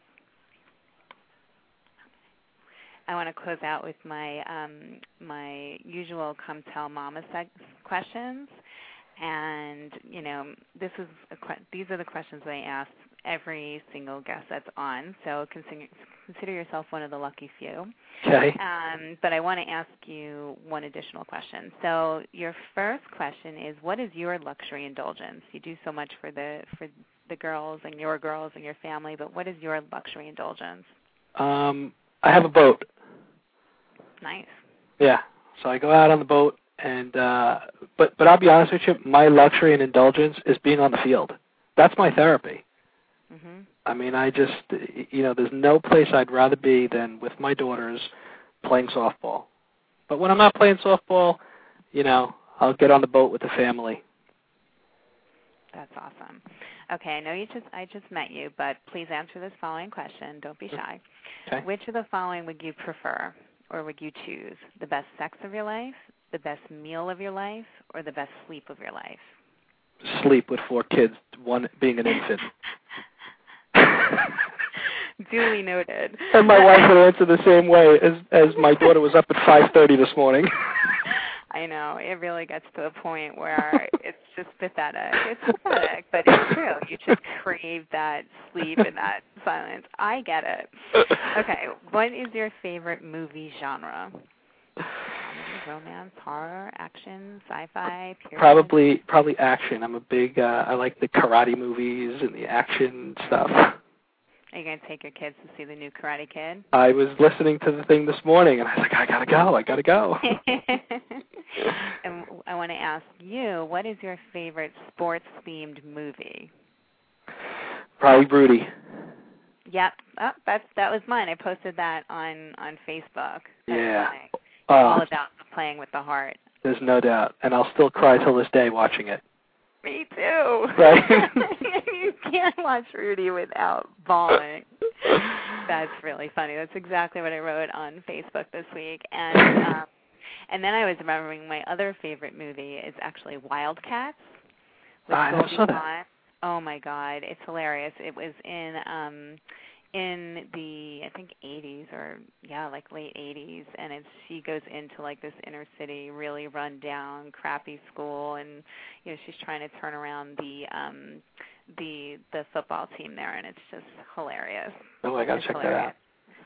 I want to close out with my um, my usual come tell mama questions, and you know this is a que- these are the questions I ask every single guest that's on. So consider consider yourself one of the lucky few. Okay. Um, but I want to ask you one additional question. So your first question is, what is your luxury indulgence? You do so much for the for the girls and your girls and your family, but what is your luxury indulgence? Um, I have a boat. Nice. Yeah. So I go out on the boat, and uh, but but I'll be honest with you, my luxury and indulgence is being on the field. That's my therapy. Mhm. I mean, I just you know, there's no place I'd rather be than with my daughters playing softball. But when I'm not playing softball, you know, I'll get on the boat with the family. That's awesome. Okay, I know you just I just met you, but please answer this following question. Don't be shy. Okay. Which of the following would you prefer or would you choose? The best sex of your life, the best meal of your life, or the best sleep of your life? Sleep with four kids, one being an infant. *laughs* Duly noted. and my wife would answer the same way as as my daughter was up at 5:30 this morning. I know it really gets to a point where *laughs* it's just pathetic. It's pathetic, but it's true. You just crave that sleep and that silence. I get it. Okay, what is your favorite movie genre? Comedy, romance, horror, action, sci-fi, period? probably probably action. I'm a big uh I like the karate movies and the action stuff. Are you going to take your kids to see the new Karate Kid? I was listening to the thing this morning and I was like, I gotta go, I gotta go. *laughs* *laughs* and I want to ask you, what is your favorite sports-themed movie? Probably Rudy. Yep, oh, that's that was mine. I posted that on on Facebook. That's Yeah. funny. all Uh, about playing with the heart. there's no doubt. And I'll still cry till this day watching it. Me too. Right. *laughs* you can't watch Rudy without bawling. That's really funny. That's exactly what I wrote on Facebook this week. And um, and then I was remembering my other favorite movie is actually Wildcats. with Ah, I Goldie saw that. Oh my God, it's hilarious. It was in um in the I think 80s or yeah, like late 80s, and it's she goes into like this inner city, really run down, crappy school, and you know she's trying to turn around the um the the football team there, and it's just hilarious. Oh, I gotta It's check that out.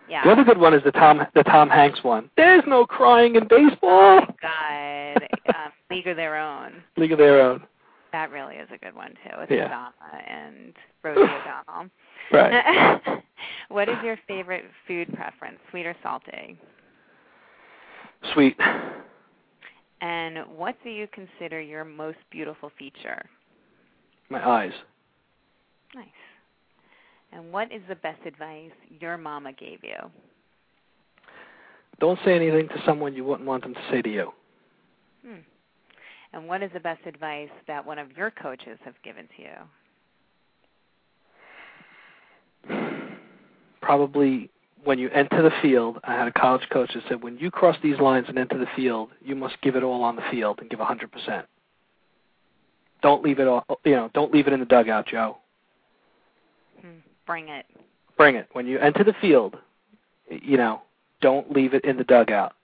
Yeah. The other good one is the Tom the Tom Hanks one. There's no crying in baseball. God, *laughs* um, League of Their Own. League of Their Own. That really is a good one too. With Yeah. And Rosie O'Donnell. Right. *laughs* what is your favorite food preference, sweet or salty? Sweet. And what do you consider your most beautiful feature? My eyes. Nice. And what is the best advice your mama gave you? Don't say anything to someone you wouldn't want them to say to you. Hmm. And what is the best advice that one of your coaches have given to you? *sighs* Probably when you enter the field, I had a college coach that said, when you cross these lines and enter the field, you must give it all on the field and give 100%. Don't leave it all, you know, don't leave it in the dugout, Joe. Hmm. Bring it. Bring it. When you enter the field, you know, don't leave it in the dugout.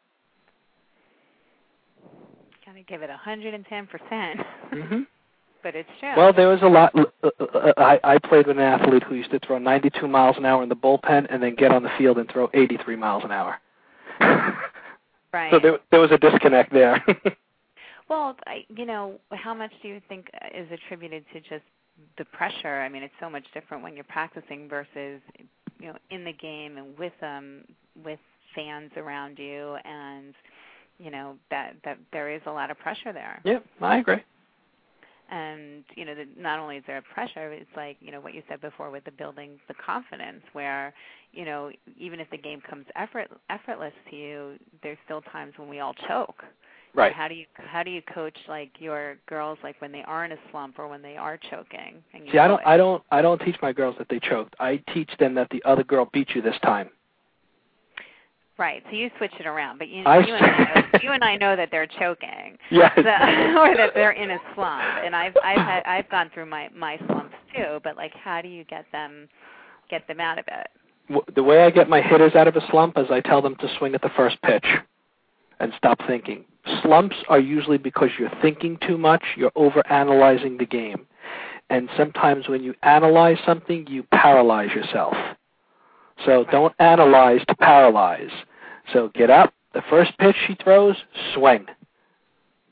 Gotta give it a hundred and ten percent. Mhm. *laughs* But it's true. Well, there was a lot. Uh, uh, I, I played with an athlete who used to throw 92 miles an hour in the bullpen and then get on the field and throw 83 miles an hour. *laughs* right. So there, there was a disconnect there. *laughs* Well, I, you know, how much do you think is attributed to just the pressure? I mean, it's so much different when you're practicing versus, you know, in the game and with um with fans around you, and you know that that there is a lot of pressure there. yep, I agree. And you know, that not only is there a pressure, it's like you know what you said before with the building the confidence, where you know even if the game comes effort effortless to you, there's still times when we all choke. Right. How do you how do you coach like your girls like when they are in a slump or when they are choking? And you See, I don't, it? I don't, I don't teach my girls that they choked. I teach them that the other girl beat you this time. Right. So you switch it around, but you, you and I know, *laughs* you and I know that they're choking, Yes. so, *laughs* or that they're in a slump. And I've I've had I've gone through my my slumps too. But like, how do you get them get them out of it? the way I get my hitters out of a slump is I tell them to swing at the first pitch and stop thinking. Slumps are usually because you're thinking too much, you're overanalyzing the game. And sometimes when you analyze something, you paralyze yourself. So don't analyze to paralyze. So get up, the first pitch she throws, swing.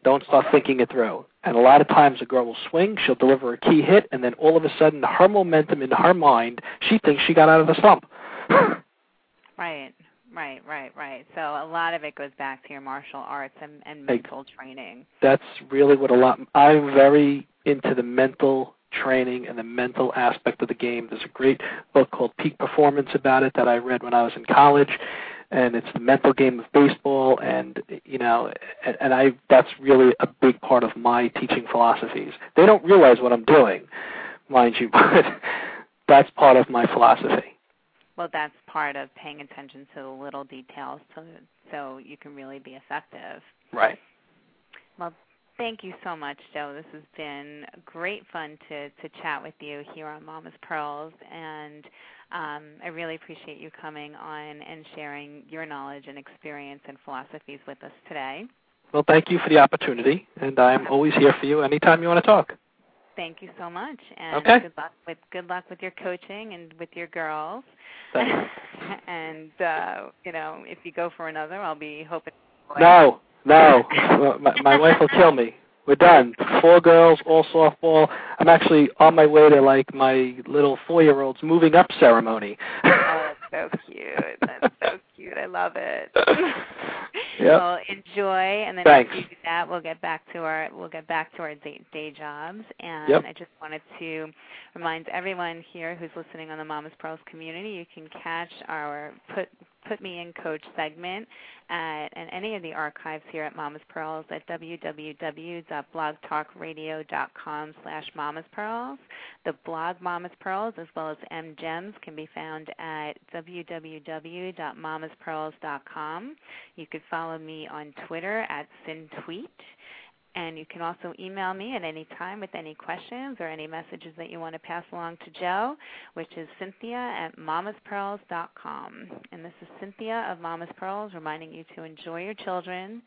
Don't start thinking it through. And a lot of times a girl will swing, she'll deliver a key hit, and then all of a sudden her momentum in her mind, she thinks she got out of the slump. *laughs* Right, right, right, right. So a lot of it goes back to your martial arts and, and mental training. That's really what a lot. I'm very into the mental training and the mental aspect of the game. There's a great book called Peak Performance about it that I read when I was in college, and it's the mental game of baseball. And you know, and, and I that's really a big part of my teaching philosophies. They don't realize what I'm doing, mind you, *laughs* but that's part of my philosophy. Well, that's part of paying attention to the little details so so you can really be effective. Right. Well, thank you so much, Joe. This has been great fun to to chat with you here on Mama's Pearls, and um, I really appreciate you coming on and sharing your knowledge and experience and philosophies with us today. Well, thank you for the opportunity, and I'm always here for you anytime you want to talk. Thank you so much, and Okay. good luck with good luck with your coaching and with your girls. Thanks. *laughs* and uh, you know, if you go for another, I'll be hoping. No, no. *laughs* my, my wife will kill me. We're done. Four girls, all softball. I'm actually on my way to like my little four-year-old's moving up ceremony. Oh, that's so cute. That's so cute. I love it. *laughs* Yep. Well, enjoy, and then Thanks. after you do that, we'll get back to our we'll get back to our day, day jobs. And Yep. I just wanted to remind everyone here who's listening on the Mama's Pearls community, you can catch our put put me in coach segment at and any of the archives here at Mama's Pearls at www.blogtalkradio.com slash Mama's Pearls. The blog Mama's Pearls as well as M Gems can be found at www.mamaspearls.com. You could follow me on Twitter at SinTweet. And you can also email me at any time with any questions or any messages that you want to pass along to Joe, which is Cynthia at mamaspearls.com. And this is Cynthia of Mama's Pearls reminding you to enjoy your children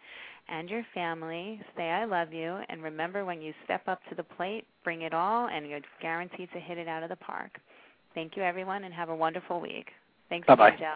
and your family. Say I love you. And remember when you step up to the plate, bring it all, and you're guaranteed to hit it out of the park. Thank you, everyone, and have a wonderful week. Thanks Bye-bye. Joe.